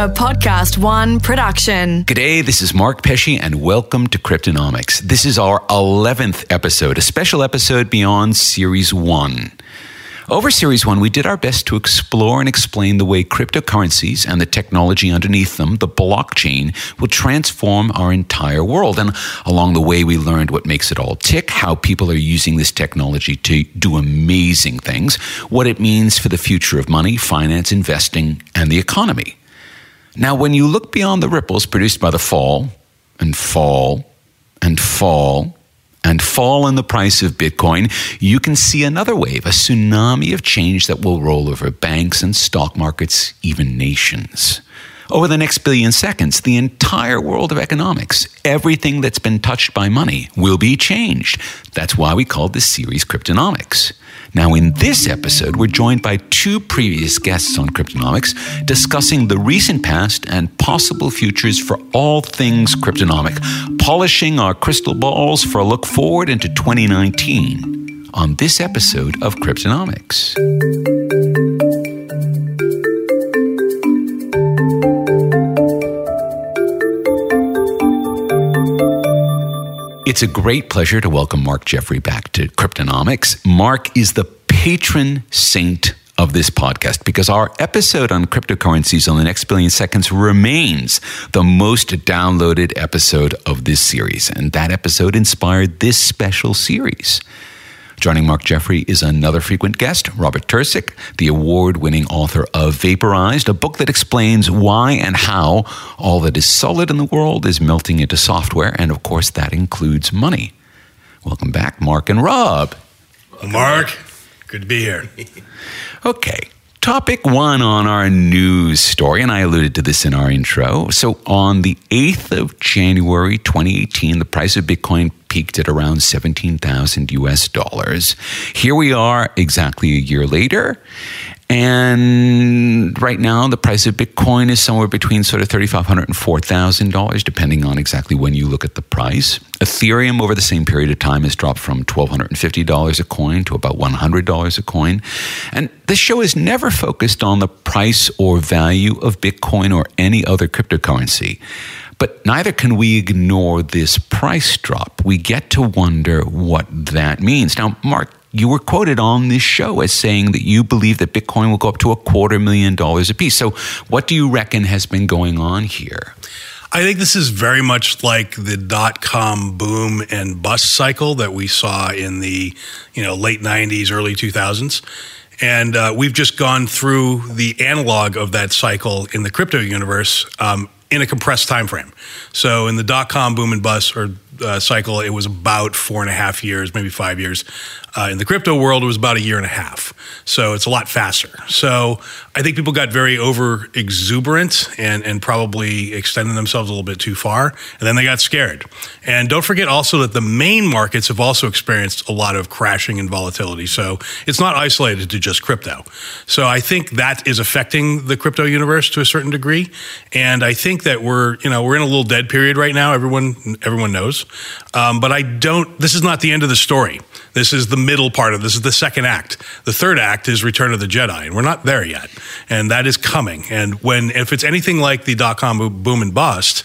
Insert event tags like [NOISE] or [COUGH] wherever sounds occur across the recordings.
a Podcast One production. G'day, this is Mark Pesce, and welcome to Cryptonomics. This is our 11th episode, a special episode beyond Series 1. Over Series 1, we did our best to explore and explain the way cryptocurrencies and the technology underneath them, the blockchain, will transform our entire world. And along the way, we learned what makes it all tick, how people are using this technology to do amazing things, what it means for the future of money, finance, investing, and the economy. Now, when you look beyond the ripples produced by the fall and fall and fall and fall in the price of Bitcoin, you can see another wave, a tsunami of change that will roll over banks and stock markets, even nations. Over the next billion seconds, the entire world of economics, everything that's been touched by money, will be changed. That's why we called this series Cryptonomics. Now, in this episode, we're joined by two previous guests on Cryptonomics discussing the recent past and possible futures for all things cryptonomic, polishing our crystal balls for a look forward into 2019 on this episode of Cryptonomics. It's a great pleasure to welcome Mark Jeffrey back to Cryptonomics. Mark is the patron saint of this podcast because our episode on cryptocurrencies on the next billion seconds remains the most downloaded episode of this series. And that episode inspired this special series. Joining Mark Jeffrey is another frequent guest, Robert Tercek, the award winning author of Vaporized, a book that explains why and how all that is solid in the world is melting into software. And of course, that includes money. Welcome back, Mark and Rob. Mark, good to be here. [LAUGHS] Okay. Topic one on our news story, and I alluded to this in our intro. So, on the 8th of January 2018, the price of Bitcoin peaked at around 17,000 US dollars. Here we are exactly a year later. And right now, the price of Bitcoin is somewhere between sort of $3,500 and $4,000, depending on exactly when you look at the price. Ethereum over the same period of time has dropped from $1,250 a coin to about $100 a coin. And this show is never focused on the price or value of Bitcoin or any other cryptocurrency. But neither can we ignore this price drop. We get to wonder what that means. Now, Mark, you were quoted on this show as saying that you believe that Bitcoin will go up to a quarter million dollars a piece. So, what do you reckon has been going on here? I think this is very much like the dot com boom and bust cycle that we saw in the you know late '90s, early 2000s. And uh, we've just gone through the analog of that cycle in the crypto universe um, in a compressed time frame. So in the dot com boom and bust or uh, cycle, it was about four and a half years, maybe five years. Uh, in the crypto world, it was about a year and a half. So it's a lot faster. So I think people got very over exuberant and, and probably extended themselves a little bit too far. And then they got scared. And don't forget also that the main markets have also experienced a lot of crashing and volatility. So it's not isolated to just crypto. So I think that is affecting the crypto universe to a certain degree. And I think that we're, you know, we're in a little dead period right now. Everyone, everyone knows. Um, but I don't, this is not the end of the story. This is the middle part of this is the second act. The third act is Return of the Jedi, and we're not there yet. And that is coming. And when, if it's anything like the dot com boom and bust,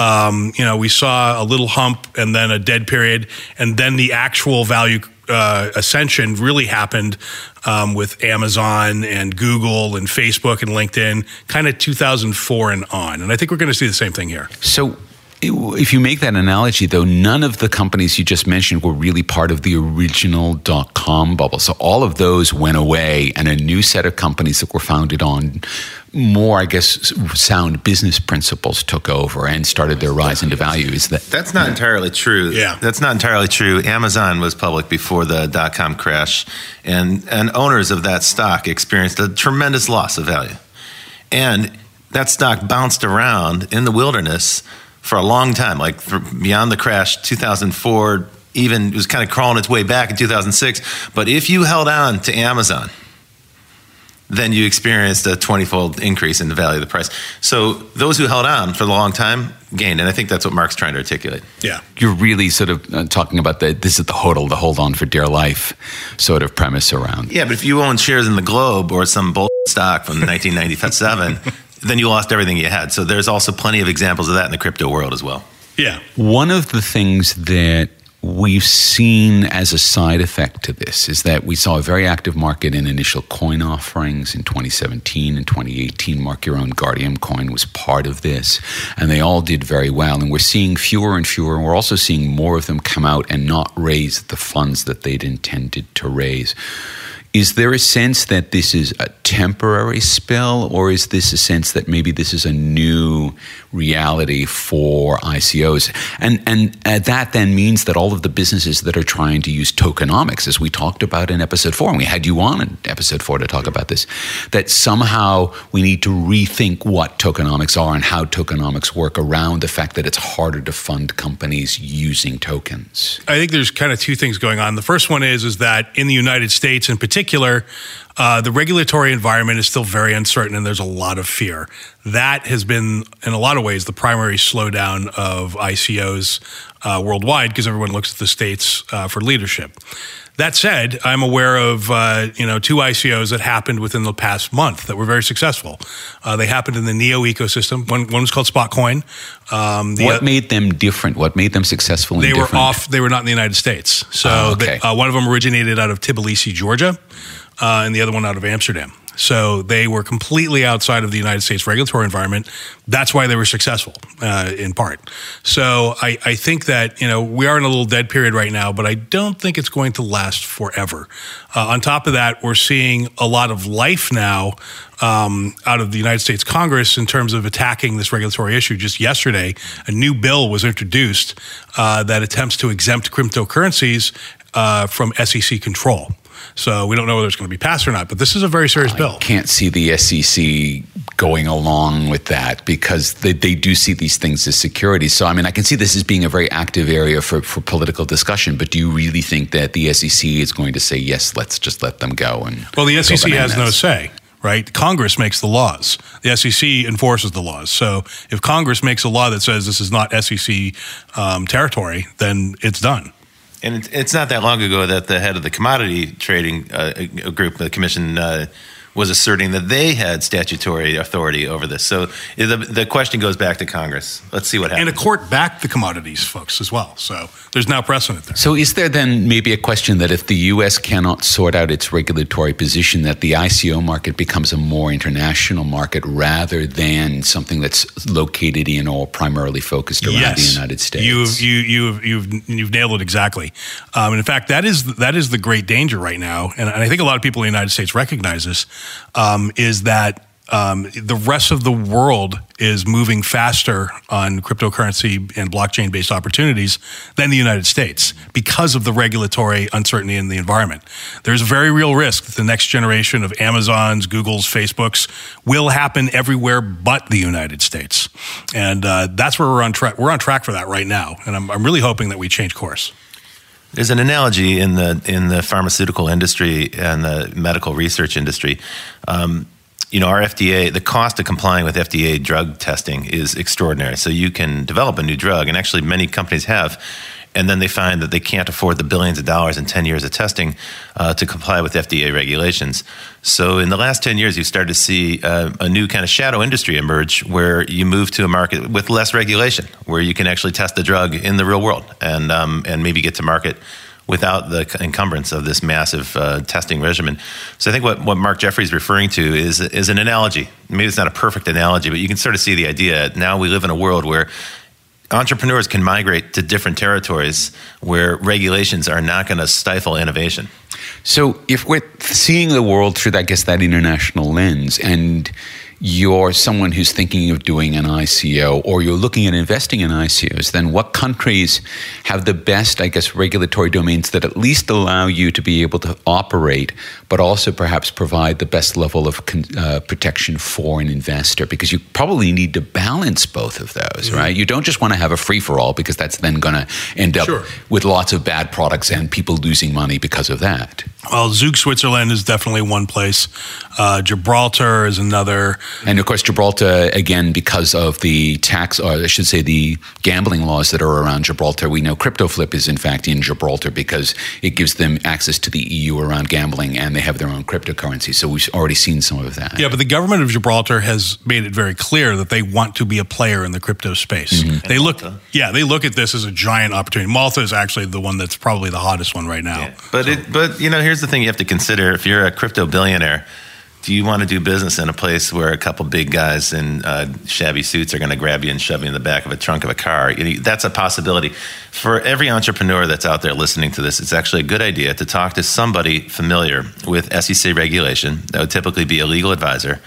um, you know, we saw a little hump and then a dead period, and then the actual value uh, ascension really happened um, with Amazon and Google and Facebook and LinkedIn, kind of 2004 and on. And I think we're going to see the same thing here. So, if you make that analogy, though, none of the companies you just mentioned were really part of the original dot com bubble. So all of those went away, and a new set of companies that were founded on more, I guess, sound business principles took over and started their rise into value. Is that that's not entirely true? Yeah, that's not entirely true. Amazon was public before the dot com crash, and and owners of that stock experienced a tremendous loss of value, and that stock bounced around in the wilderness for a long time, like beyond the crash, 2004, even it was kind of crawling its way back in 2006. But if you held on to Amazon, then you experienced a 20 fold increase in the value of the price. So those who held on for a long time gained. And I think that's what Mark's trying to articulate. Yeah. You're really sort of uh, talking about the this is the hodl, the hold on for dear life sort of premise around. Yeah, but if you own shares in the Globe or some bull stock from 1997, then you lost everything you had. So there's also plenty of examples of that in the crypto world as well. Yeah. One of the things that we've seen as a side effect to this is that we saw a very active market in initial coin offerings in 2017 and 2018. Mark your own Guardian coin was part of this, and they all did very well. And we're seeing fewer and fewer, and we're also seeing more of them come out and not raise the funds that they'd intended to raise. Is there a sense that this is a temporary spell, or is this a sense that maybe this is a new reality for ICOs? And and uh, that then means that all of the businesses that are trying to use tokenomics, as we talked about in episode four, and we had you on in episode four to talk about this, that somehow we need to rethink what tokenomics are and how tokenomics work around the fact that it's harder to fund companies using tokens. I think there's kind of two things going on. The first one is is that in the United States, in particular particular, uh, the regulatory environment is still very uncertain and there's a lot of fear. That has been, in a lot of ways, the primary slowdown of ICOs uh, worldwide because everyone looks at the states uh, for leadership. That said, I'm aware of uh, you know two ICOs that happened within the past month that were very successful. Uh, they happened in the Neo ecosystem. One, one was called Spotcoin. Um, what made them different? What made them successful? They were off. They were not in the United States. So oh, okay. they, uh, one of them originated out of Tbilisi, Georgia, uh, and the other one out of Amsterdam. So they were completely outside of the United States regulatory environment. That's why they were successful, uh, in part. So I, I, think that you know we are in a little dead period right now, but I don't think it's going to last forever. Uh, on top of that, we're seeing a lot of life now um, out of the United States Congress in terms of attacking this regulatory issue. Just yesterday, a new bill was introduced uh, that attempts to exempt cryptocurrencies uh, from SEC control. So we don't know whether it's going to be passed or not. But this is a very serious bill. I bill. Can't see the SEC going along with that because they, they do see these things as security. So I mean, I can see this as being a very active area for, for political discussion. But do you really think that the SEC is going to say yes? Let's just let them go and well, the SEC has no say right? Congress makes the laws. The SEC enforces the laws. So if Congress makes a law that says this is not SEC um, territory, then it's done. And it's not that long ago that the head of the commodity trading uh, group, the commission, uh, was asserting that they had statutory authority over this. So the, the question goes back to Congress. Let's see what happens. And a court backed the commodities folks as well. So there's now precedent there. So is there then maybe a question that if the U.S. cannot sort out its regulatory position, that the ICO market becomes a more international market rather than something that's located in or primarily focused around yes. the United States? You've, you, you've, you've, you've nailed it exactly. Um, and in fact, that is, that is the great danger right now. And, and I think a lot of people in the United States recognize this um, is that um, the rest of the world is moving faster on cryptocurrency and blockchain based opportunities than the United States because of the regulatory uncertainty in the environment. There's a very real risk that the next generation of Amazons, Googles, Facebooks will happen everywhere but the United States. And uh, that's where we're on track. We're on track for that right now. And I'm, I'm really hoping that we change course. There's an analogy in the in the pharmaceutical industry and the medical research industry. Um, you know, our FDA, the cost of complying with FDA drug testing is extraordinary. So you can develop a new drug, and actually, many companies have and then they find that they can't afford the billions of dollars in 10 years of testing uh, to comply with FDA regulations. So, in the last 10 years, you've started to see uh, a new kind of shadow industry emerge where you move to a market with less regulation, where you can actually test the drug in the real world and, um, and maybe get to market without the encumbrance of this massive uh, testing regimen. So I think what, what Mark Jeffrey is referring to is, is an analogy. Maybe it's not a perfect analogy, but you can sort of see the idea. Now we live in a world where entrepreneurs can migrate to different territories where regulations are not going to stifle innovation. So, if we're seeing the world through, I guess, that international lens, and you're someone who's thinking of doing an ICO or you're looking at investing in ICOs, then what countries have the best, I guess, regulatory domains that at least allow you to be able to operate, but also perhaps provide the best level of uh, protection for an investor? Because you probably need to balance both of those, mm-hmm. right? You don't just want to have a free for all because that's then going to end up sure. with lots of bad products and people losing money because of that. Well, Zug, Switzerland is definitely one place. Uh, Gibraltar is another. And of course, Gibraltar, again, because of the tax, or I should say the gambling laws that are around Gibraltar, we know CryptoFlip is in fact in Gibraltar because it gives them access to the EU around gambling and they have their own cryptocurrency. So we've already seen some of that. Yeah, but the government of Gibraltar has made it very clear that they want to be a player in the crypto space. Mm-hmm. They look, yeah, they look at this as a giant opportunity. Malta is actually the one that's probably the hottest one right now. Yeah. But it, but you know, here's the thing you have to consider: if you're a crypto billionaire, do you want to do business in a place where a couple big guys in uh, shabby suits are going to grab you and shove you in the back of a trunk of a car? That's a possibility. For every entrepreneur that's out there listening to this, it's actually a good idea to talk to somebody familiar with SEC regulation. That would typically be a legal advisor.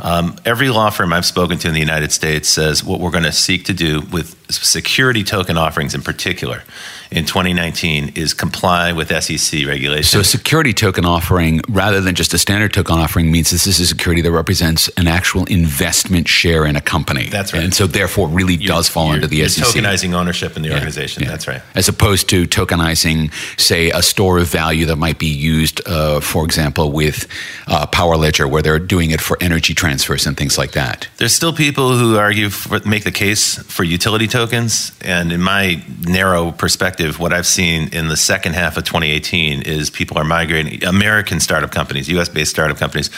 Um, every law firm I've spoken to in the United States says what we're going to seek to do with security token offerings in particular in 2019 is comply with SEC regulations. So, a security token offering, rather than just a standard token offering, means this is a security that represents an actual investment share in a company. That's right. And so, therefore, really does fall you're, under the you're SEC. tokenizing ownership in the Yeah, organization. yeah. That's right. As opposed to tokenizing, say, a store of value that might be used, uh, for example, with uh, Power Ledger, where they're doing it for energy transfers and things like that. There's still people who argue for, make the case for utility tokens, and in my narrow perspective, what I've seen in the second half of 2018 is people are migrating. American startup companies, U.S.-based startup companies,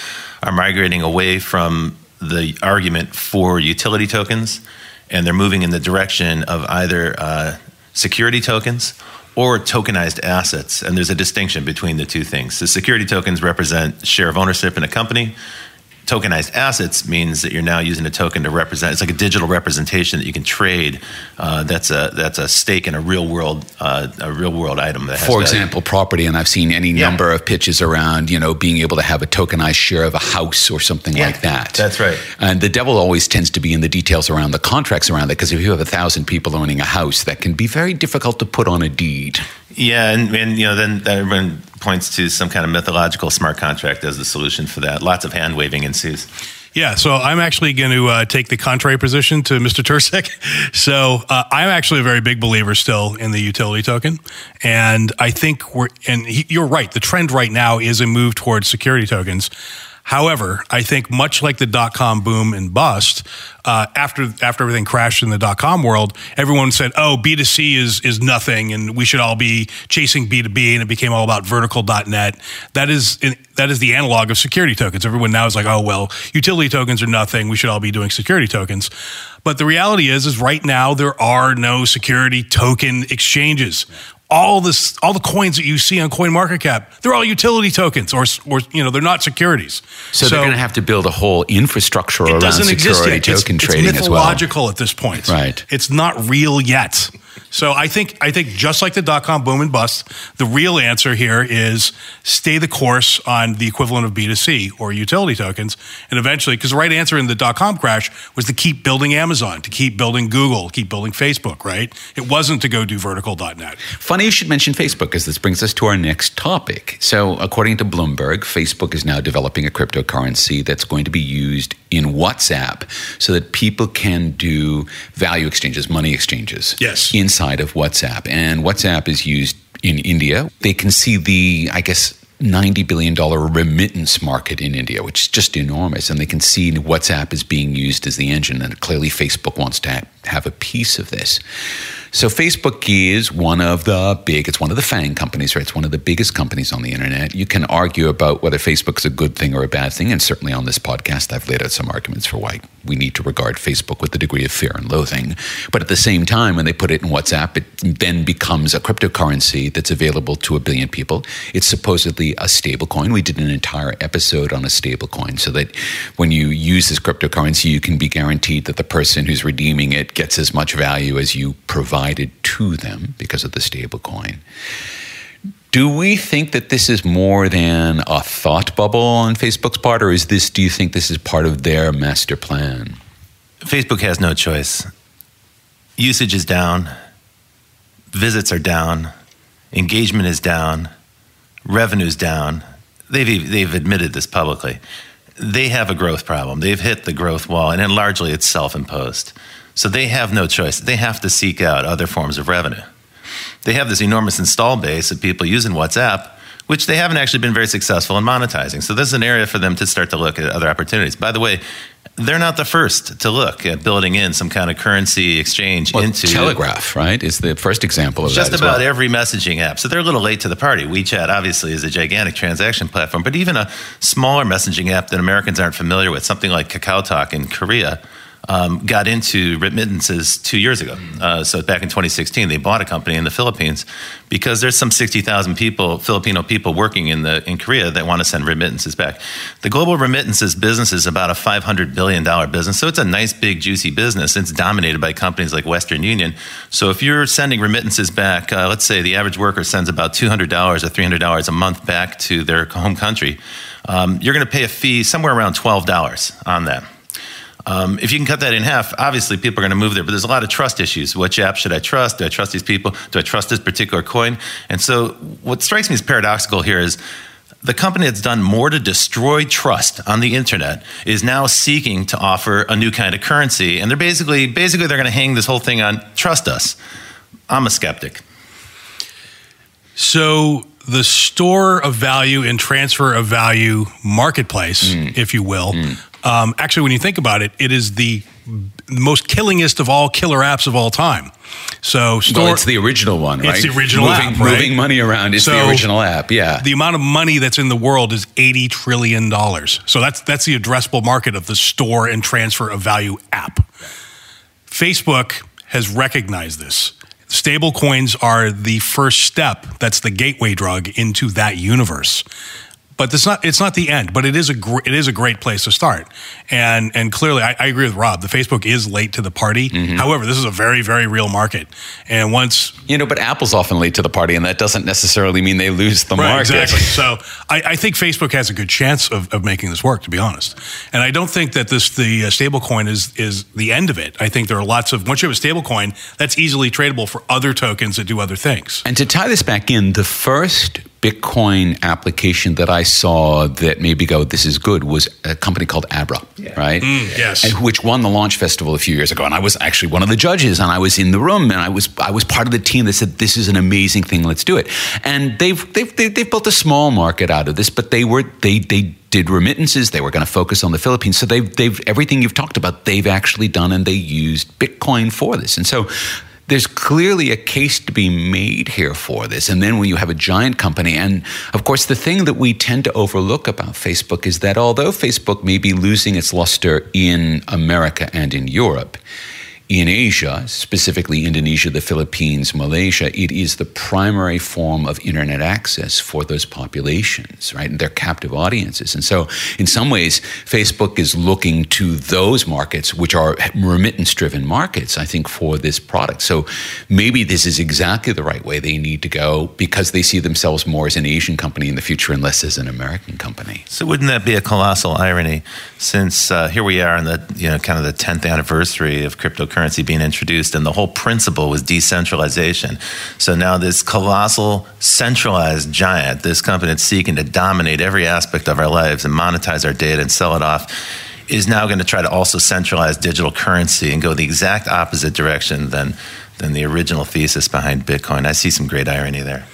are migrating away from the argument for utility tokens, and they're moving in the direction of either uh, security tokens or tokenized assets. And there's a distinction between the two things. The security tokens represent share of ownership in a company. Tokenized assets means that you're now using a token to represent. It's like a digital representation that you can trade. Uh, that's a that's a stake in a real world uh, a real world item. That has For value. example, property, and I've seen any Yeah. number of pitches around, you know, being able to have a tokenized share of a house or something Yeah, like that. that's right. And the devil always tends to be in the details around the contracts around it, because if you have a thousand people owning a house, that can be very difficult to put on a deed. Yeah, and, and you know, then everyone points to some kind of mythological smart contract as the solution for that. Lots of hand waving ensues. Yeah, so I'm actually going to uh, take the contrary position to Mr. Tercek. [LAUGHS] So uh, I'm actually a very big believer still in the utility token, and I think we're and he, you're right. The trend right now is a move towards security tokens. However, I think much like the dot com boom and bust, uh, after after everything crashed in the dot com world, everyone said, "Oh, B two C is is nothing, and we should all be chasing B two B," and it became all about vertical.net. That is that is the analog of security tokens. Everyone now is like, "Oh well, utility tokens are nothing. We should all be doing security tokens." But the reality is, is right now there are no security token exchanges all this all the coins that you see on CoinMarketCap, they're all utility tokens or or you know, they're not securities. So, they're going to have to build a whole infrastructure it around doesn't exist security yet. token it's, trading it's as well. mythological at this point. Right. It's not real yet. So I think I think just like the dot com boom and bust, the real answer here is stay the course on the equivalent of B2C or utility tokens. And eventually, because the right answer in the dot com crash was to keep building Amazon, to keep building Google, keep building Facebook, right? It wasn't to go do vertical.net. Funny you should mention Facebook because this brings us to our next topic. So, according to Bloomberg, Facebook is now developing a cryptocurrency that's going to be used in WhatsApp so that people can do value exchanges, money exchanges Yes. Inside of WhatsApp. And WhatsApp is used in India. They can see the, I guess, $90 billion remittance market in India, which is just enormous. And they can see WhatsApp is being used as the engine. And clearly, Facebook wants to have a piece of this. So, Facebook is one of the big, it's one of the FANG companies, right? It's one of the biggest companies on the internet. You can argue about whether Facebook's a good thing or a bad thing. And certainly on this podcast, I've laid out some arguments for why we need to regard Facebook with a degree of fear and loathing. But at the same time, when they put it in WhatsApp, it then becomes a cryptocurrency that's available to a billion people. It's supposedly a stable coin. We did an entire episode on a stable coin so that when you use this cryptocurrency, you can be guaranteed that the person who's redeeming it gets as much value as you provided to them because of the stable coin. Do we think that this is more than a thought bubble on Facebook's part, or is this, do you think this is part of their master plan? Facebook has no choice. Usage is down, visits are down, engagement is down, revenue's down. They've, they've admitted this publicly. They have a growth problem. They've hit the growth wall, and largely it's self imposed. So they have no choice. They have to seek out other forms of revenue. They have this enormous install base of people using WhatsApp, which they haven't actually been very successful in monetizing. So this is an area for them to start to look at other opportunities. By the way, they're not the first to look at building in some kind of currency exchange Well, into Telegraph, right, is the first example of just about well. every messaging app. So they're a little late to the party. WeChat obviously is a gigantic transaction platform, but even a smaller messaging app that Americans aren't familiar with, something like Kakao Talk in Korea, um, got into remittances two years ago. Uh, so back in 2016, they bought a company in the Philippines because there's some 60,000 people, Filipino people working in the in Korea that want to send remittances back. The global remittances business is about a 500 billion dollar business, so it's a nice, big, juicy business. It's dominated by companies like Western Union. So if you're sending remittances back, uh, let's say the average worker sends about $200 or $300 a month back to their home country, um, you're going to pay a fee somewhere around $12 on that. Um, if you can cut that in half, obviously people are going to move there, but there's a lot of trust issues. Which app should I trust? Do I trust these people? Do I trust this particular coin? And so, what strikes me as paradoxical here is the company that's done more to destroy trust on the internet is now seeking to offer a new kind of currency, and they're basically basically they're going to hang this whole thing on trust us. I'm a skeptic. So the store of value and transfer of value marketplace, if you will, um, actually, when you think about it, it is the most killingest of all killer apps of all time. So store. well, it's the original one, right? It's the original moving, app, right? Moving money around is the original app, yeah. the amount of money that's in the world is eighty trillion dollars. So that's that's the addressable market of the store and transfer of value app. Facebook has recognized this. Stable coins are the first step. That's the gateway drug into that universe. But it's not. It's not the end. But it is a. Gr- it is a great place to start. And and clearly, I, I agree with Rob. The Facebook is late to the party. Mm-hmm. However, this is a very very real market. And once you know, but Apple's often late to the party, and that doesn't necessarily mean they lose the Right, market. exactly. [LAUGHS] So I, I think Facebook has a good chance of, of making this work, to be honest. And I don't think that this the uh, stable coin is is the end of it. I think there are lots of once you have a stable coin, that's easily tradable for other tokens that do other things. And to tie this back in, the first Bitcoin application that I saw that maybe go, this is good, was a company called Abra, right? Mm, yes. And which won the launch festival a few years ago. And I was actually one of the judges, and I was in the room, and I was I was part of the team that said, this is an amazing thing, let's do it. And they've they've they've, they've built a small market out of this, but they were they they did remittances. They were going to focus on the Philippines. So they've they've everything you've talked about, they've actually done, and they used Bitcoin for this. And so there's clearly a case to be made here for this. And then when you have a giant company, and of course, the thing that we tend to overlook about Facebook is that although Facebook may be losing its luster in America and in Europe, in Asia, specifically Indonesia, the Philippines, Malaysia, it is the primary form of internet access for those populations, right? And they're captive audiences. And so, in some ways, Facebook is looking to those markets, which are remittance driven markets, I think, for this product. So, maybe this is exactly the right way they need to go because they see themselves more as an Asian company in the future and less as an American company. So wouldn't that be a colossal irony? Since uh, here we are in the you know kind of the tenth anniversary of cryptocurrency being introduced, and the whole principle was decentralization. So now this colossal centralized giant, this company that's seeking to dominate every aspect of our lives and monetize our data and sell it off. Is now going to try to also centralize digital currency and go the exact opposite direction than than the original thesis behind Bitcoin. I see some great irony there.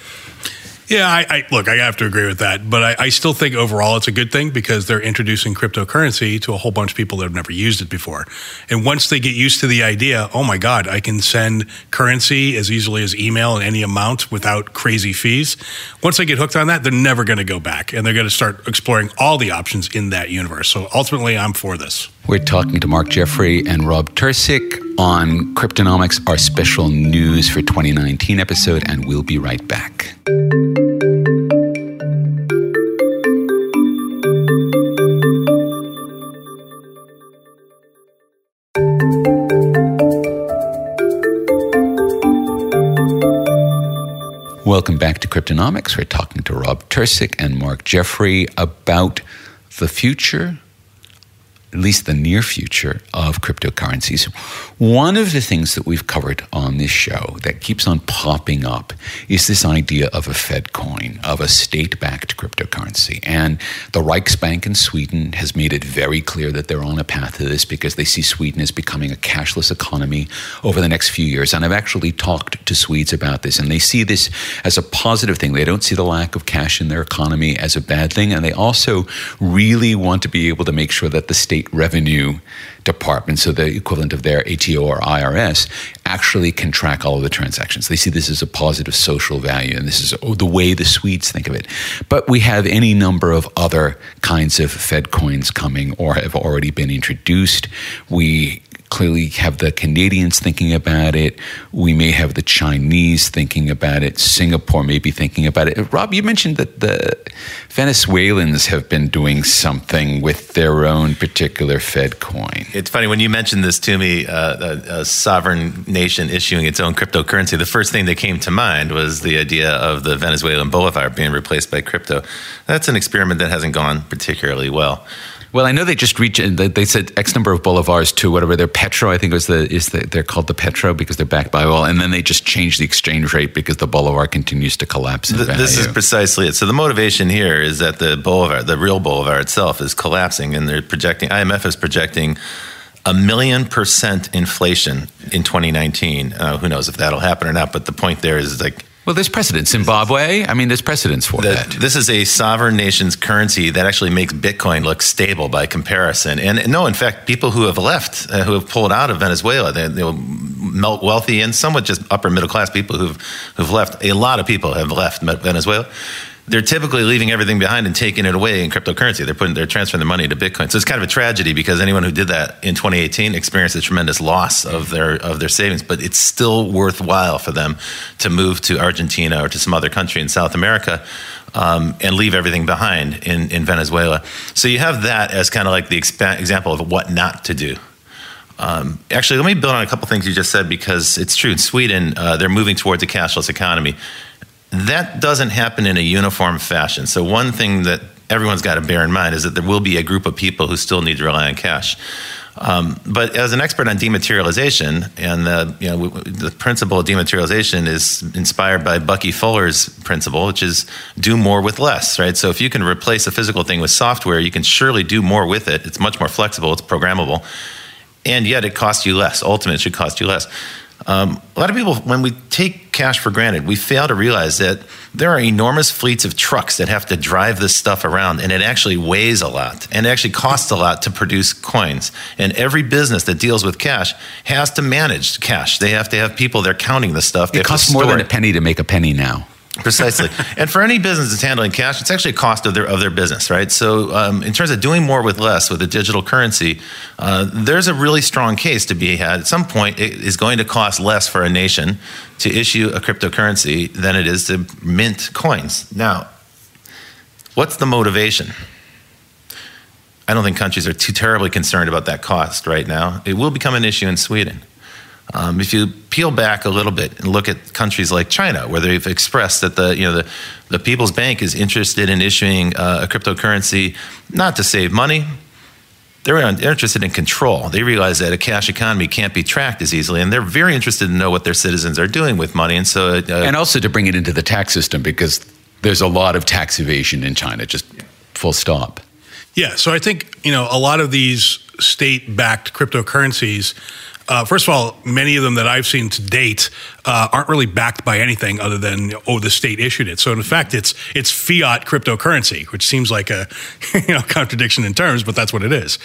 Yeah, I, I look, I have to agree with that, but I, I still think overall it's a good thing because they're introducing cryptocurrency to a whole bunch of people that have never used it before. And once they get used to the idea, oh my God, I can send currency as easily as email in any amount without crazy fees. Once they get hooked on that, they're never going to go back and they're going to start exploring all the options in that universe. So ultimately, I'm for this. We're talking to Mark Jeffrey and Rob Tercek on Cryptonomics, our special news for 2019 episode, and we'll be right back. Welcome back to Cryptonomics. We're talking to Rob Tercek and Mark Jeffrey about the future at least the near future of cryptocurrencies. One of the things that we've covered on this show that keeps on popping up is this idea of a Fed coin, of a state backed cryptocurrency. And the Riksbank in Sweden has made it very clear that they're on a path to this because they see Sweden as becoming a cashless economy over the next few years. And I've actually talked to Swedes about this, and they see this as a positive thing. They don't see the lack of cash in their economy as a bad thing. And they also really want to be able to make sure that the state revenue department, so the equivalent of their ATO or IRS, actually can track all of the transactions. They see this as a positive social value, and this is the way the Swedes think of it. But we have any number of other kinds of Fed coins coming or have already been introduced. We clearly have the Canadians thinking about it. We may have the Chinese thinking about it. Singapore may be thinking about it. Rob, you mentioned that the Venezuelans have been doing something with their own particular Fed coin. It's funny when you mentioned this to me, uh, a, a, sovereign nation issuing its own cryptocurrency. The first thing that came to mind was the idea of the Venezuelan bolivar being replaced by crypto. That's an experiment that hasn't gone particularly well. Well, I know they just reached. They said X number of bolivars to whatever their petro. I think was the is the, they're called the petro because they're backed by oil, and then they just changed the exchange rate because the bolivar continues to collapse. The, this is precisely it. So the motivation here is that the bolivar, the real bolivar itself, is collapsing, and they're projecting. IMF is projecting a million percent inflation in 2019. Uh, who knows if that'll happen or not? But the point there is like well, there's precedent. Zimbabwe, I mean, there's precedents for the, that. This is a sovereign nation's currency that actually makes Bitcoin look stable by comparison. And no, in fact, people who have left, uh, who have pulled out of Venezuela, they, they melt wealthy and somewhat just upper middle class people who've, who've left. A lot of people have left Venezuela they're typically leaving everything behind and taking it away in cryptocurrency. They're putting, they're transferring their money to Bitcoin. So it's kind of a tragedy because anyone who did that in 2018 experienced a tremendous loss of their of their savings. But it's still worthwhile for them to move to Argentina or to some other country in South America um, and leave everything behind in in Venezuela. So you have that as kind of like the example of what not to do. Um, actually, let me build on a couple things you just said because it's true. In Sweden, uh, they're moving towards a cashless economy that doesn't happen in a uniform fashion. So, one thing that everyone's got to bear in mind is that there will be a group of people who still need to rely on cash. Um, but as an expert on dematerialization, and the, you know, the principle of dematerialization is inspired by Bucky Fuller's principle, which is do more with less, right? So if you can replace a physical thing with software, you can surely do more with it. It's much more flexible, it's programmable, and yet it costs you less. Ultimately, it should cost you less. Um, a lot of people, when we take cash for granted, we fail to realize that there are enormous fleets of trucks that have to drive this stuff around, and it actually weighs a lot, and it actually costs a lot to produce coins. And every business that deals with cash has to manage cash. They have to have people there counting the stuff. They it costs more than a penny to make a penny now. Precisely. and for any business that's handling cash, it's actually a cost of their of their business, right? So, um, in terms of doing more with less with a digital currency, uh, there's a really strong case to be had. At some point, it is going to cost less for a nation to issue a cryptocurrency than it is to mint coins. Now, what's the motivation? I don't think countries are too terribly concerned about that cost right now. It will become an issue in Sweden. Um, if you peel back a little bit and look at countries like China, where they've expressed that the you know the, the People's Bank is interested in issuing uh, a cryptocurrency not to save money, they're interested in control. They realize that a cash economy can't be tracked as easily, and they're very interested to know what their citizens are doing with money. And so, uh, and also to bring it into the tax system because there's a lot of tax evasion in China. Just full stop. Yeah. So I think you know a lot of these state-backed cryptocurrencies uh, first of all, many of them that I've seen to date uh, aren't really backed by anything other than oh the state issued it. So in fact, it's it's fiat cryptocurrency, which seems like a [LAUGHS] you know contradiction in terms, but that's what it is.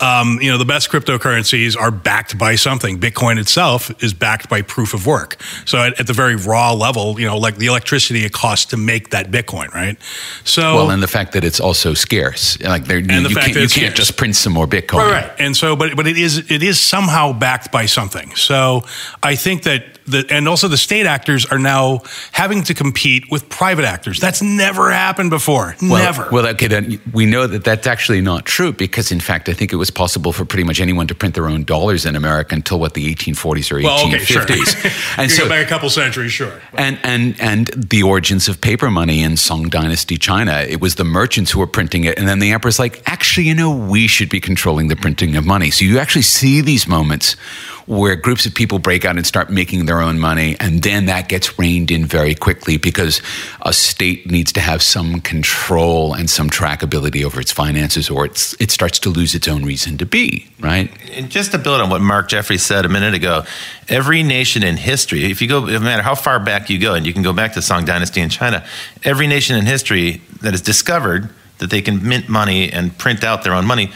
Um, you know, the best cryptocurrencies are backed by something. Bitcoin itself is backed by proof of work. So at, at the very raw level, you know, like the electricity it costs to make that Bitcoin, right? So well, and the fact that it's also scarce, like there, you, the you, can't, you can't just print some more Bitcoin, right, right? And so, but but it is it is somehow backed by something. So I think that the and also the state actors are now having to compete with private actors. That's never happened before. Well, never. Well, okay, then we know that that's actually not true because, in fact, I think it was possible for pretty much anyone to print their own dollars in America until what the 1840s or 1850s. well, okay, sure. [LAUGHS] and so, back a couple centuries, sure. and and and the origins of paper money in Song Dynasty China. It was the merchants who were printing it, and then the emperor's like, actually, you know, we should be controlling the printing of money. So you actually see these moments where groups of people break out and start making their own money, and then that gets reined in very quickly because a state needs to have some control and some trackability over its finances, or it's, it starts to lose its own reason to be, right? And just to build on what Mark Jeffrey said a minute ago, every nation in history, if you go, no matter how far back you go, and you can go back to Song Dynasty in China, every nation in history that has discovered that they can mint money and print out their own money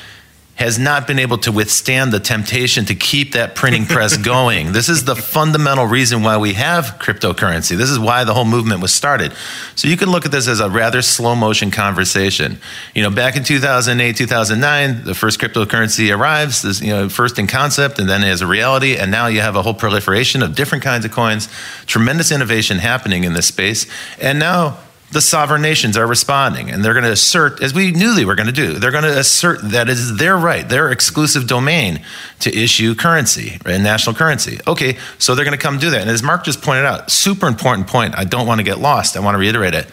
has not been able to withstand the temptation to keep that printing press [LAUGHS] going. this is the fundamental reason why we have cryptocurrency. This is why the whole movement was started. So you can look at this as a rather slow motion conversation. You know, back in 2008, 2009, the first cryptocurrency arrives, this, you know, first in concept and then as a reality, and now you have a whole proliferation of different kinds of coins, tremendous innovation happening in this space. And now the sovereign nations are responding and they're going to assert, as we knew they were going to do, they're going to assert that it is their right, their exclusive domain to issue currency and national currency. Okay, so they're going to come do that. And as Mark just pointed out, super important point, I don't want to get lost, I want to reiterate it.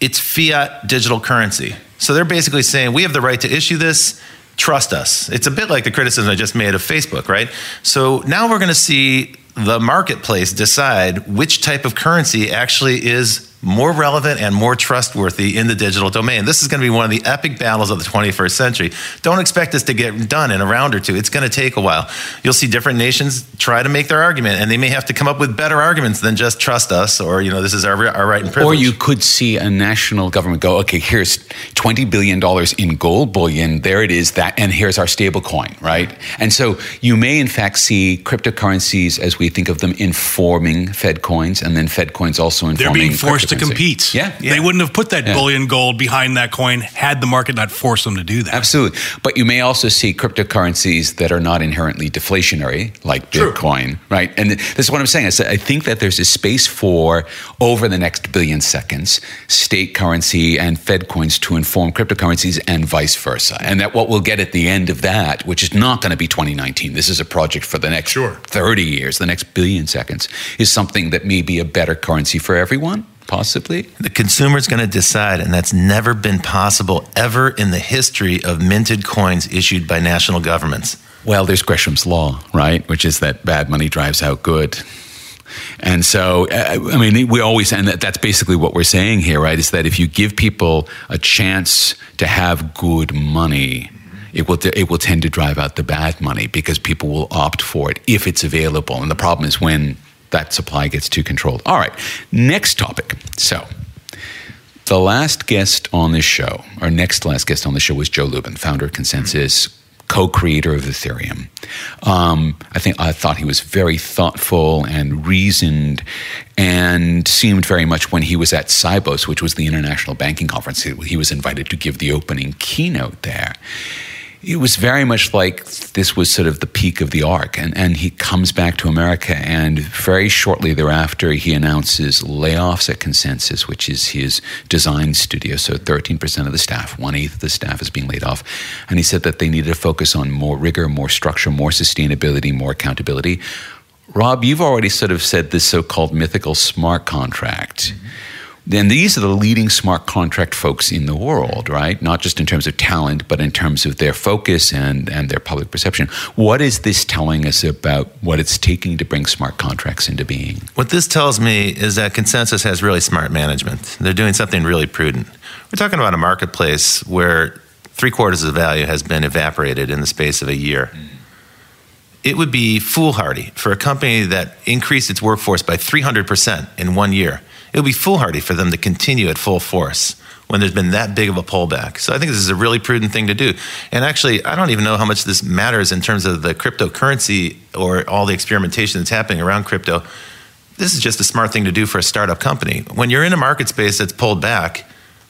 It's fiat digital currency. So they're basically saying we have the right to issue this. Trust us. It's a bit like the criticism I just made of Facebook, right? So now we're going to see the marketplace decide which type of currency actually is more relevant and more trustworthy in the digital domain. This is going to be one of the epic battles of the 21st century. Don't expect this to get done in a round or two. It's going to take a while. You'll see different nations try to make their argument, and they may have to come up with better arguments than just trust us or, you know, this is our, our right and privilege. Or you could see a national government go, okay, here's $20 billion in gold bullion. There it is, that, and here's our stable coin, right? And so you may, in fact, see cryptocurrencies as we think of them informing Fed coins, and then Fed coins also informing. They're being forced to compete. Yeah, yeah. They wouldn't have put that Yeah. bullion gold behind that coin had the market not forced them to do that. Absolutely. But you may also see cryptocurrencies that are not inherently deflationary, like True. Bitcoin, right? And this is what I'm saying. I said- I think that there's a space for, over the next billion seconds, state currency and Fed coins to inform cryptocurrencies and vice versa. And that what we'll get at the end of that, which is not going to be 2019, this is a project for the next Sure. 30 years, the next billion seconds, is something that may be a better currency for everyone, possibly. The consumer is going to decide, and that's never been possible ever in the history of minted coins issued by national governments. Well, there's Gresham's law, right? Which is that bad money drives out good. And so, uh, I mean, we always, and that's basically what we're saying here, right? Is that if you give people a chance to have good money, it will, it will tend to drive out the bad money because people will opt for it if it's available. And the problem is when that supply gets too controlled. All right, next topic. So, the last guest on this show, our next last guest on the show, was Joe Lubin, founder of ConsenSys, co-creator of Ethereum. Um, I think I thought he was very thoughtful and reasoned, and seemed very much when he was at Sibos, which was the International Banking Conference. He he was invited to give the opening keynote there it was very much like this was sort of the peak of the arc. And, and he comes back to America, and very shortly thereafter, he announces layoffs at ConsenSys, which is his design studio. So 13% of the staff, one eighth of the staff is being laid off. And he said that they needed to focus on more rigor, more structure, more sustainability, more accountability. Rob, you've already sort of said this so called mythical smart contract. Mm-hmm. Then these are the leading smart contract folks in the world, right? Not just in terms of talent, but in terms of their focus and, and their public perception. What is this telling us about what it's taking to bring smart contracts into being? What this tells me is that ConsenSys has really smart management. They're doing something really prudent. We're talking about a marketplace where three quarters of the value has been evaporated in the space of a year. It would be foolhardy for a company that increased its workforce by 300% in one year. It would be foolhardy for them to continue at full force when there's been that big of a pullback. So I think this is a really prudent thing to do. And actually, I don't even know how much this matters in terms of the cryptocurrency or all the experimentation that's happening around crypto this is just a smart thing to do for a startup company. When you're in a market space that's pulled back,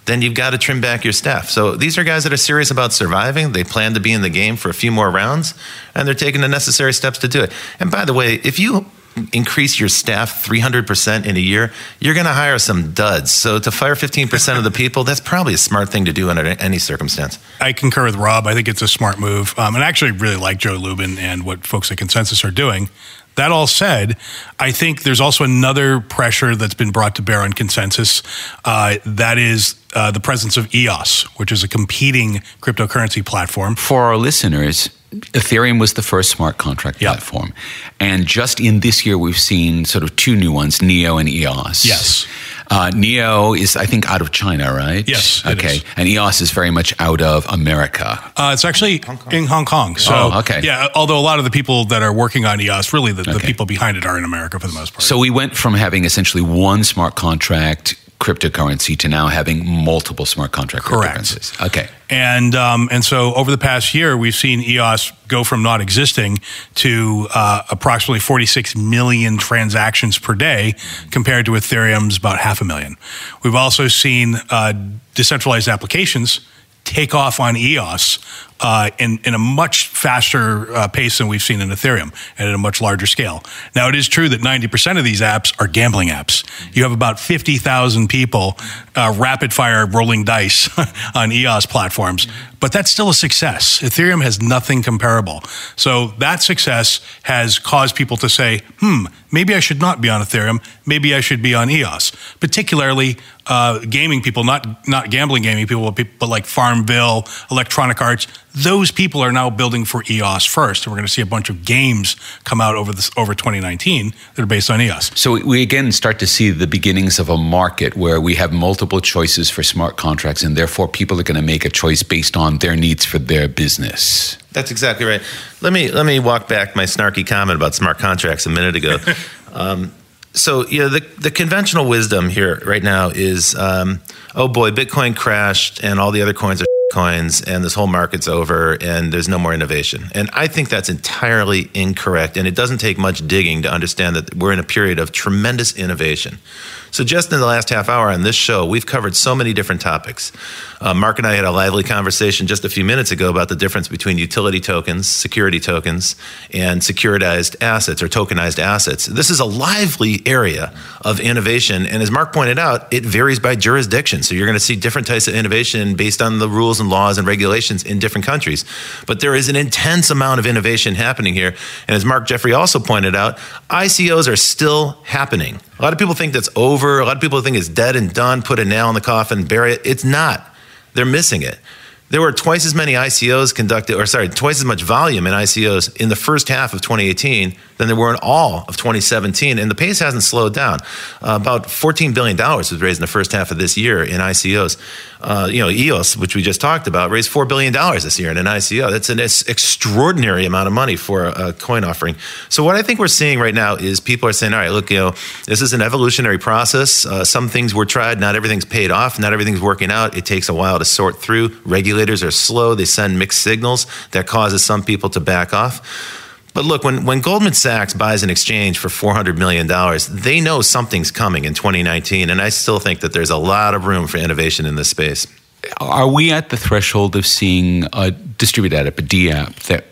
then you've got to trim back your staff. So these are guys that are serious about surviving. They plan to be in the game for a few more rounds, and they're taking the necessary steps to do it. And by the way, if you increase your staff 300% in a year, you're going to hire some duds. So to fire 15% of the people, that's probably a smart thing to do under any circumstance. I concur with Rob. I think it's a smart move. Um, and I actually really like Joe Lubin and what folks at ConsenSys are doing. That all said, I think there's also another pressure that's been brought to bear on ConsenSys. Uh, that is uh, the presence of EOS, which is a competing cryptocurrency platform. For our listeners, Ethereum was the first smart contract Yep. platform. And just in this year, we've seen sort of two new ones, Neo and EOS. Yes. Uh, Neo is, I think, out of China, right? Yes, Okay. is. And EOS is very much out of America. Uh, it's actually in Hong Kong. So, Oh, okay. Yeah, although a lot of the people that are working on EOS, really the, the people behind it are in America for the most part. So we went from having essentially one smart contract cryptocurrency to now having multiple smart contract Correct. Okay. And um, and so over the past year, we've seen EOS go from not existing to uh, approximately 46 million transactions per day, compared to Ethereum's about half a million. We've also seen uh, decentralized applications take off on EOS uh, in in a much faster uh, pace than we've seen in Ethereum, and at a much larger scale. Now, it is true that 90% of these apps are gambling apps. You have about 50,000 people uh, rapid fire rolling dice [LAUGHS] on EOS platforms, but that's still a success. Ethereum has nothing comparable. So that success has caused people to say, hmm, maybe I should not be on Ethereum. Maybe I should be on EOS, particularly uh, gaming people, not, not gambling gaming people, but people like Farmville, Electronic Arts. Those people are now building for EOS first. And we're going to see a bunch of games come out over, this, over 2019 that are based on EOS. So we- we again start to see the beginnings of a market where we have multiple choices for smart contracts, and therefore people are going to make a choice based on their needs for their business. That's exactly right. Let me let me walk back my snarky comment about smart contracts a minute ago. [LAUGHS] um, so you know the the conventional wisdom here right now is, um, oh boy, Bitcoin crashed and all the other coins are [LAUGHS] coins and this whole market's over and there's no more innovation. And I think that's entirely incorrect. And it doesn't take much digging to understand that we're in a period of tremendous innovation. So, just in the last half hour on this show, we've covered so many different topics. Uh, Mark and I had a lively conversation just a few minutes ago about the difference between utility tokens, security tokens, and securitized assets or tokenized assets. This is a lively area of innovation. And as Mark pointed out, it varies by jurisdiction. So, you're going to see different types of innovation based on the rules and laws and regulations in different countries. But there is an intense amount of innovation happening here. And as Mark Jeffrey also pointed out, ICOs are still happening. A lot of people think that's over. A lot of people think it's dead and done, put a nail in the coffin, bury it. It's not. They're missing it. There were twice as many ICOs conducted, or sorry, twice as much volume in ICOs in the first half of 2018 than there were in all of 2017. And the pace hasn't slowed down. Uh, about $14 billion was raised in the first half of this year in ICOs. Uh, you know, EOS, which we just talked about, raised $4 billion this year in an ICO. That's an extraordinary amount of money for a, a coin offering. So, what I think we're seeing right now is people are saying, all right, look, you know, this is an evolutionary process. Uh, some things were tried, not everything's paid off, not everything's working out. It takes a while to sort through. Regulators are slow, they send mixed signals that causes some people to back off. But look, when, when Goldman Sachs buys an exchange for $400 million, they know something's coming in 2019. And I still think that there's a lot of room for innovation in this space. Are we at the threshold of seeing a distributed app, a D app, that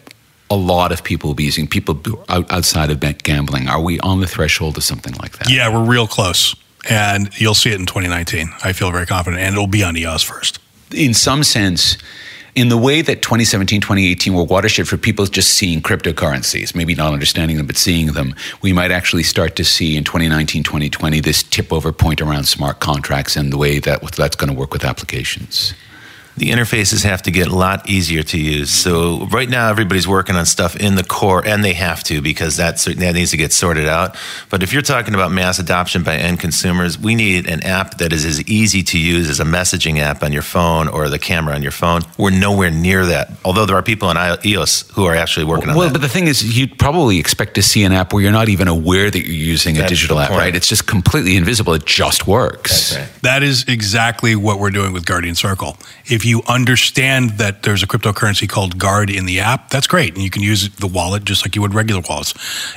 a lot of people will be using, people outside of bet gambling? Are we on the threshold of something like that? Yeah, we're real close. And you'll see it in 2019. I feel very confident. And it'll be on EOS first. in some sense, in the way that 2017, 2018 were watershed for people just seeing cryptocurrencies, maybe not understanding them, but seeing them, we might actually start to see in 2019, 2020 this tip over point around smart contracts and the way that that's going to work with applications. The interfaces have to get a lot easier to use. So right now, everybody's working on stuff in the core, and they have to because that's, that needs to get sorted out. But if you're talking about mass adoption by end consumers, we need an app that is as easy to use as a messaging app on your phone or the camera on your phone. We're nowhere near that. Although there are people in EOS who are actually working on Well, that. Well, but the thing is, you'd probably expect to see an app where you're not even aware that you're using a digital app, right? It's just completely invisible. It just works. That's right. That is exactly what we're doing with Guardian Circle. If you understand that there's a cryptocurrency called Guard in the app, that's great. And you can use the wallet just like you would regular wallets.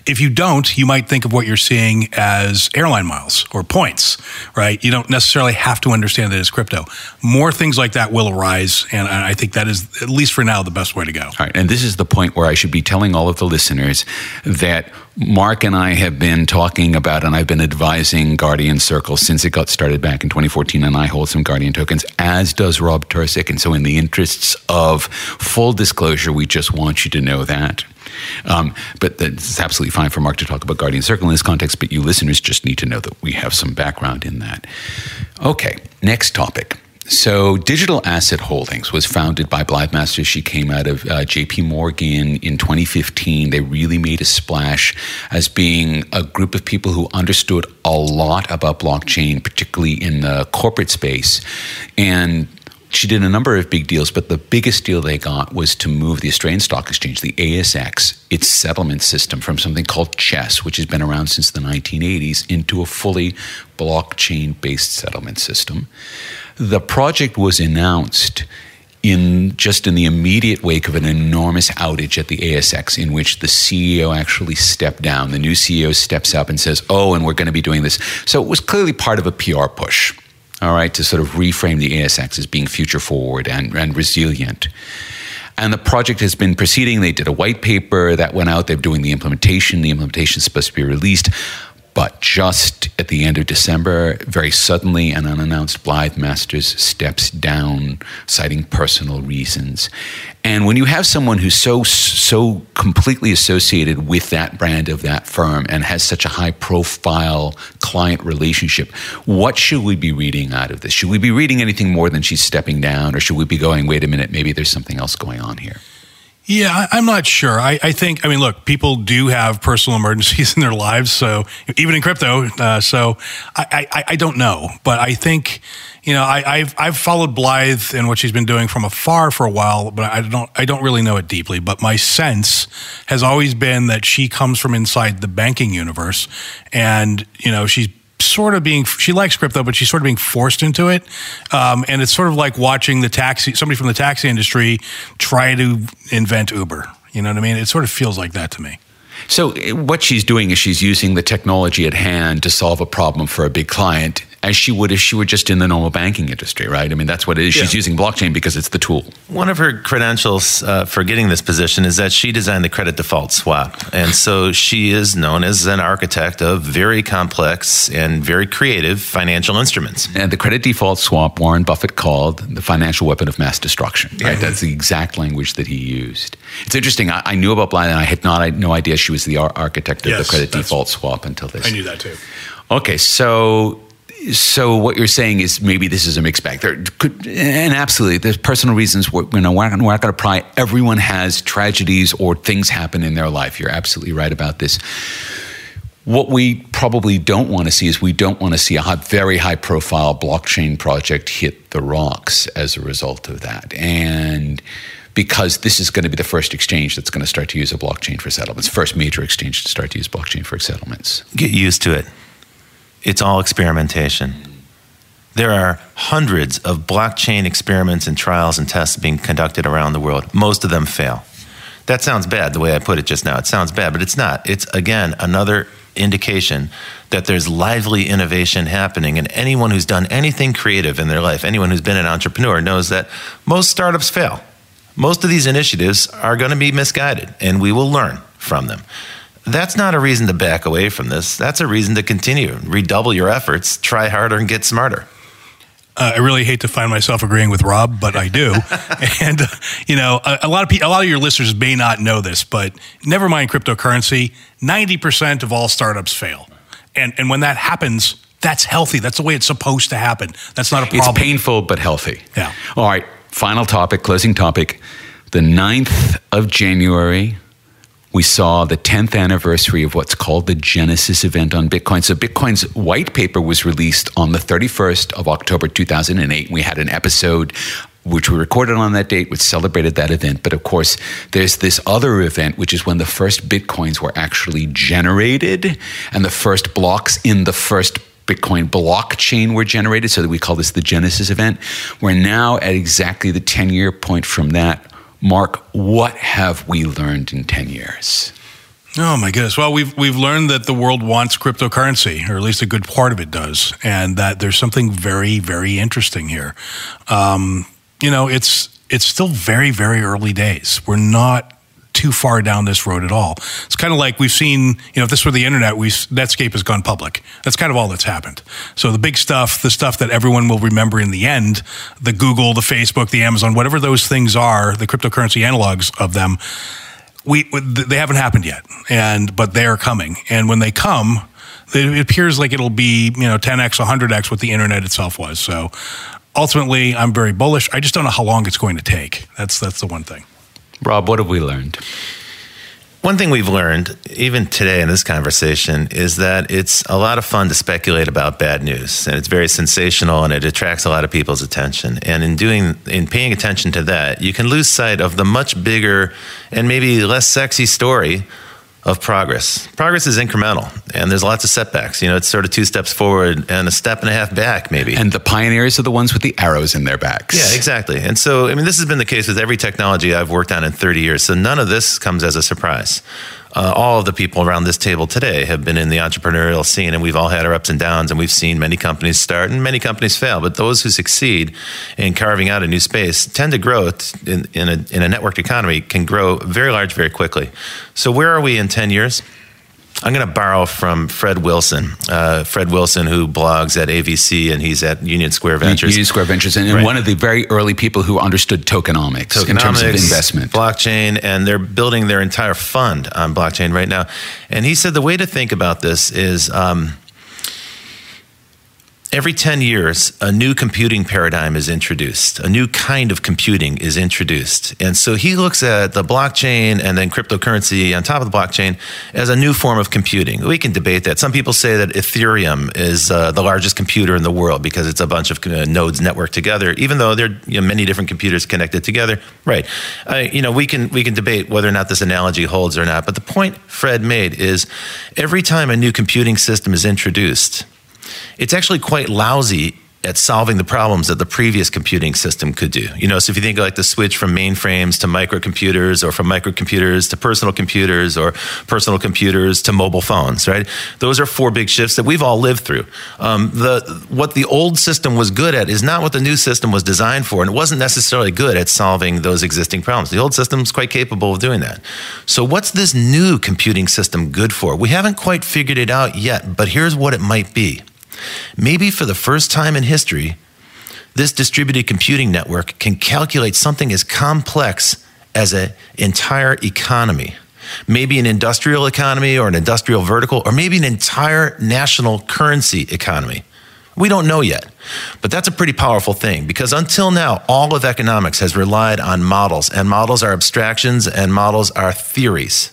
If you don't, you might think of what you're seeing as airline miles or points, right? You don't necessarily have to understand that it's crypto. More things like that will arise. And I think that is, at least for now, the best way to go. All right. And this is the point where I should be telling all of the listeners that Mark and I have been talking about, and I've been advising Guardian Circle since it got started back in 2014, and I hold some Guardian tokens, as does Rob Tercek. And so, in the interests of full disclosure, we just want you to know that. Um, but it's absolutely fine for Mark to talk about Guardian Circle in this context, but you listeners just need to know that we have some background in that. Okay, next topic. So, Digital Asset Holdings was founded by Blythe Masters. She came out of uh, JP Morgan in 2015. They really made a splash as being a group of people who understood a lot about blockchain, particularly in the corporate space. And she did a number of big deals, but the biggest deal they got was to move the Australian Stock Exchange, the ASX, its settlement system from something called CHESS, which has been around since the 1980s, into a fully blockchain based settlement system. The project was announced in just in the immediate wake of an enormous outage at the ASX, in which the CEO actually stepped down. The new CEO steps up and says, Oh, and we're going to be doing this. So it was clearly part of a PR push, all right, to sort of reframe the ASX as being future forward and, and resilient. And the project has been proceeding. They did a white paper that went out. They're doing the implementation. The implementation is supposed to be released. But just at the end of December, very suddenly and unannounced, Blythe Masters steps down, citing personal reasons. And when you have someone who's so so completely associated with that brand of that firm and has such a high profile client relationship, what should we be reading out of this? Should we be reading anything more than she's stepping down, or should we be going, wait a minute, maybe there's something else going on here? Yeah, I, am not sure. I, I, think, I mean, look, people do have personal emergencies [LAUGHS] in their lives. So even in crypto, uh, so I, I, I, don't know, but I think, you know, I, have I've followed Blythe and what she's been doing from afar for a while, but I don't, I don't really know it deeply. But my sense has always been that she comes from inside the banking universe, and you know, she's sort of being she likes crypto, but she's sort of being forced into it. Um, and it's sort of like watching the taxi somebody from the taxi industry try to invent Uber. You know what I mean? It sort of feels like that to me. So what she's doing is she's using the technology at hand to solve a problem for a big client as she would if she were just in the normal banking industry, right? I mean, that's what it is. Yeah. She's using blockchain because it's the tool. One of her credentials uh, for getting this position is that she designed the credit default swap. And so she is known as an architect of very complex and very creative financial instruments. And the credit default swap, Warren Buffett called the financial weapon of mass destruction, right? Yeah. That's the exact language that he used. It's interesting. I, I knew about Blythe and I had not, I had no idea she was the architect of yes, the credit default swap until this. I knew that too. Okay, so so what you're saying is maybe this is a mixed bag. There could, and absolutely, there's personal reasons. Where, you know, we're not, we're not going to pry. Everyone has tragedies or things happen in their life. You're absolutely right about this. What we probably don't want to see is we don't want to see a high, very high profile blockchain project hit the rocks as a result of that. And because this is going to be the first exchange that's going to start to use a blockchain for settlements, first major exchange to start to use blockchain for settlements. Get used to it it's all experimentation. There are hundreds of blockchain experiments and trials and tests being conducted around the world. Most of them fail. That sounds bad the way I put it just now. It sounds bad, but it's not. It's, again, another indication that there's lively innovation happening. And anyone who's done anything creative in their life, anyone who's been an entrepreneur, knows that most startups fail. Most of these initiatives are going to be misguided, and we will learn from them. That's not a reason to back away from this. That's a reason to continue, redouble your efforts, try harder, and get smarter. Uh, I really hate to find myself agreeing with Rob, but I do. [LAUGHS] and uh, you know, a, a, lot of people, a lot of your listeners may not know this, but never mind cryptocurrency. Ninety percent of all startups fail, and and when that happens, that's healthy. That's the way it's supposed to happen. That's not a problem. It's painful but healthy. Yeah. All right. Final topic, closing topic. The 9th of January, we saw the 10th anniversary of what's called the Genesis event on Bitcoin. So, Bitcoin's white paper was released on the 31st of October 2008. We had an episode which we recorded on that date, which celebrated that event. But of course, there's this other event, which is when the first Bitcoins were actually generated and the first blocks in the first Bitcoin blockchain were generated, so we call this the Genesis event. We're now at exactly the 10 year point from that. Mark, what have we learned in 10 years? Oh my goodness! Well, we've we've learned that the world wants cryptocurrency, or at least a good part of it does, and that there's something very very interesting here. Um, you know, it's it's still very very early days. We're not too far down this road at all. It's kind of like we've seen, you know, if this were the internet, we Netscape has gone public. That's kind of all that's happened. So the big stuff, the stuff that everyone will remember in the end, the Google, the Facebook, the Amazon, whatever those things are, the cryptocurrency analogs of them, we they haven't happened yet, and but they are coming. And when they come, it appears like it'll be you know 10x, 100x what the internet itself was. So ultimately, I'm very bullish. I just don't know how long it's going to take. That's that's the one thing. Rob, what have we learned? One thing we've learned, even today in this conversation, is that it's a lot of fun to speculate about bad news, and it's very sensational, and it attracts a lot of people's attention. And in doing, in paying attention to that, you can lose sight of the much bigger and maybe less sexy story of progress. Progress is incremental, and there's lots of setbacks. You know, it's sort of two steps forward and a step and a half back, maybe. And the pioneers are the ones with the arrows in their backs. Yeah, exactly. And so, I mean, this has been the case with every technology I've worked on in 30 years. So none of this comes as a surprise uh, all of the people around this table today have been in the entrepreneurial scene, and we've all had our ups and downs, and we've seen many companies start and many companies fail. But those who succeed in carving out a new space tend to grow in, in, a, in a networked economy, can grow very large very quickly. So, where are we in 10 years? I'm going to borrow from Fred Wilson. Uh, Fred Wilson, who blogs at AVC and he's at Union Square Ventures. Union Square Ventures, and, right. one of the very early people who understood tokenomics, tokenomics in terms of investment. Blockchain, and they're building their entire fund on blockchain right now. And he said the way to think about this is. Um, Every 10 years, a new computing paradigm is introduced. A new kind of computing is introduced. And so he looks at the blockchain and then cryptocurrency on top of the blockchain as a new form of computing. We can debate that. Some people say that Ethereum is uh, the largest computer in the world because it's a bunch of uh, nodes networked together, even though there are you know, many different computers connected together. Right. Uh, you know, we can, we can debate whether or not this analogy holds or not. But the point Fred made is every time a new computing system is introduced, it's actually quite lousy at solving the problems that the previous computing system could do. You know, so if you think like the switch from mainframes to microcomputers or from microcomputers to personal computers or personal computers to mobile phones, right? Those are four big shifts that we've all lived through. Um, the, what the old system was good at is not what the new system was designed for, and it wasn't necessarily good at solving those existing problems. The old system is quite capable of doing that. So what's this new computing system good for? We haven't quite figured it out yet, but here's what it might be. Maybe for the first time in history, this distributed computing network can calculate something as complex as an entire economy. Maybe an industrial economy or an industrial vertical, or maybe an entire national currency economy. We don't know yet, but that's a pretty powerful thing because until now, all of economics has relied on models, and models are abstractions and models are theories.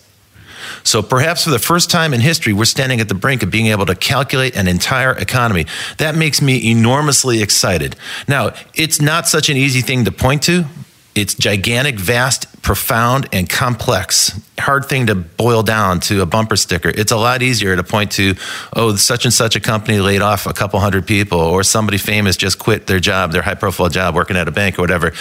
So perhaps for the first time in history, we're standing at the brink of being able to calculate an entire economy. That makes me enormously excited. Now, it's not such an easy thing to point to. It's gigantic, vast, profound, and complex. Hard thing to boil down to a bumper sticker. It's a lot easier to point to, oh, such and such a company laid off a couple hundred people, or somebody famous just quit their job, their high profile job working at a bank or whatever.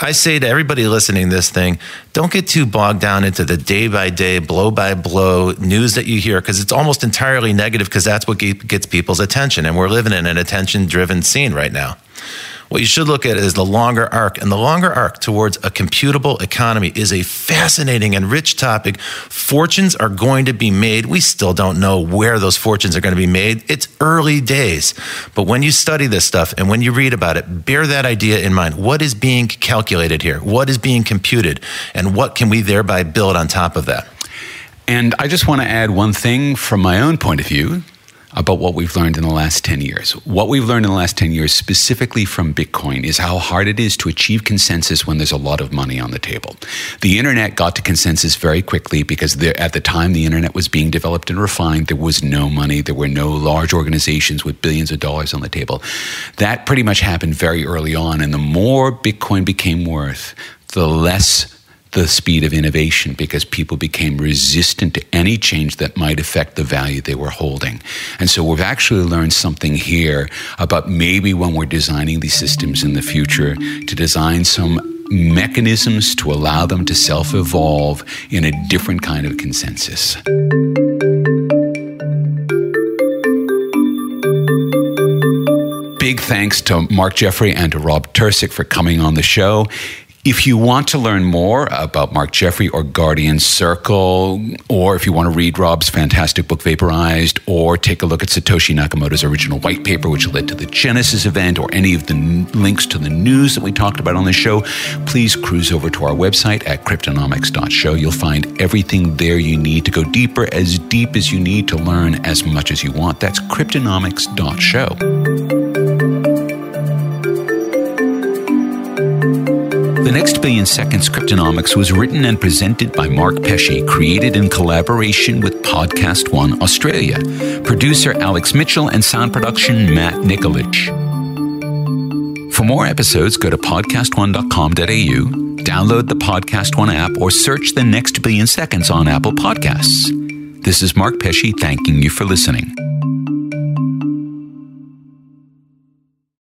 I say to everybody listening this thing, don't get too bogged down into the day by day, blow by blow news that you hear, because it's almost entirely negative, because that's what gets people's attention. And we're living in an attention driven scene right now. What you should look at is the longer arc. And the longer arc towards a computable economy is a fascinating and rich topic. Fortunes are going to be made. We still don't know where those fortunes are going to be made. It's early days. But when you study this stuff and when you read about it, bear that idea in mind. What is being calculated here? What is being computed? And what can we thereby build on top of that? And I just want to add one thing from my own point of view about what we've learned in the last 10 years. What we've learned in the last 10 years, specifically from Bitcoin, is how hard it is to achieve consensus when there's a lot of money on the table. The internet got to consensus very quickly because there, at the time the internet was being developed and refined, there was no money, there were no large organizations with billions of dollars on the table. That pretty much happened very early on. And the more Bitcoin became worth, the less the speed of innovation because people became resistant to any change that might affect the value they were holding. And so we've actually learned something here about maybe when we're designing these systems in the future to design some mechanisms to allow them to self evolve in a different kind of consensus. Big thanks to Mark Jeffrey and to Rob Tercek for coming on the show. If you want to learn more about Mark Jeffrey or Guardian Circle, or if you want to read Rob's fantastic book Vaporized, or take a look at Satoshi Nakamoto's original white paper, which led to the Genesis event, or any of the n- links to the news that we talked about on the show, please cruise over to our website at cryptonomics.show. You'll find everything there you need to go deeper, as deep as you need to learn as much as you want. That's cryptonomics.show. The Next Billion Seconds Cryptonomics was written and presented by Mark Pesce, created in collaboration with Podcast One Australia. Producer Alex Mitchell and sound production Matt Nikolic. For more episodes, go to podcastone.com.au, download the Podcast One app, or search The Next Billion Seconds on Apple Podcasts. This is Mark Pesce thanking you for listening.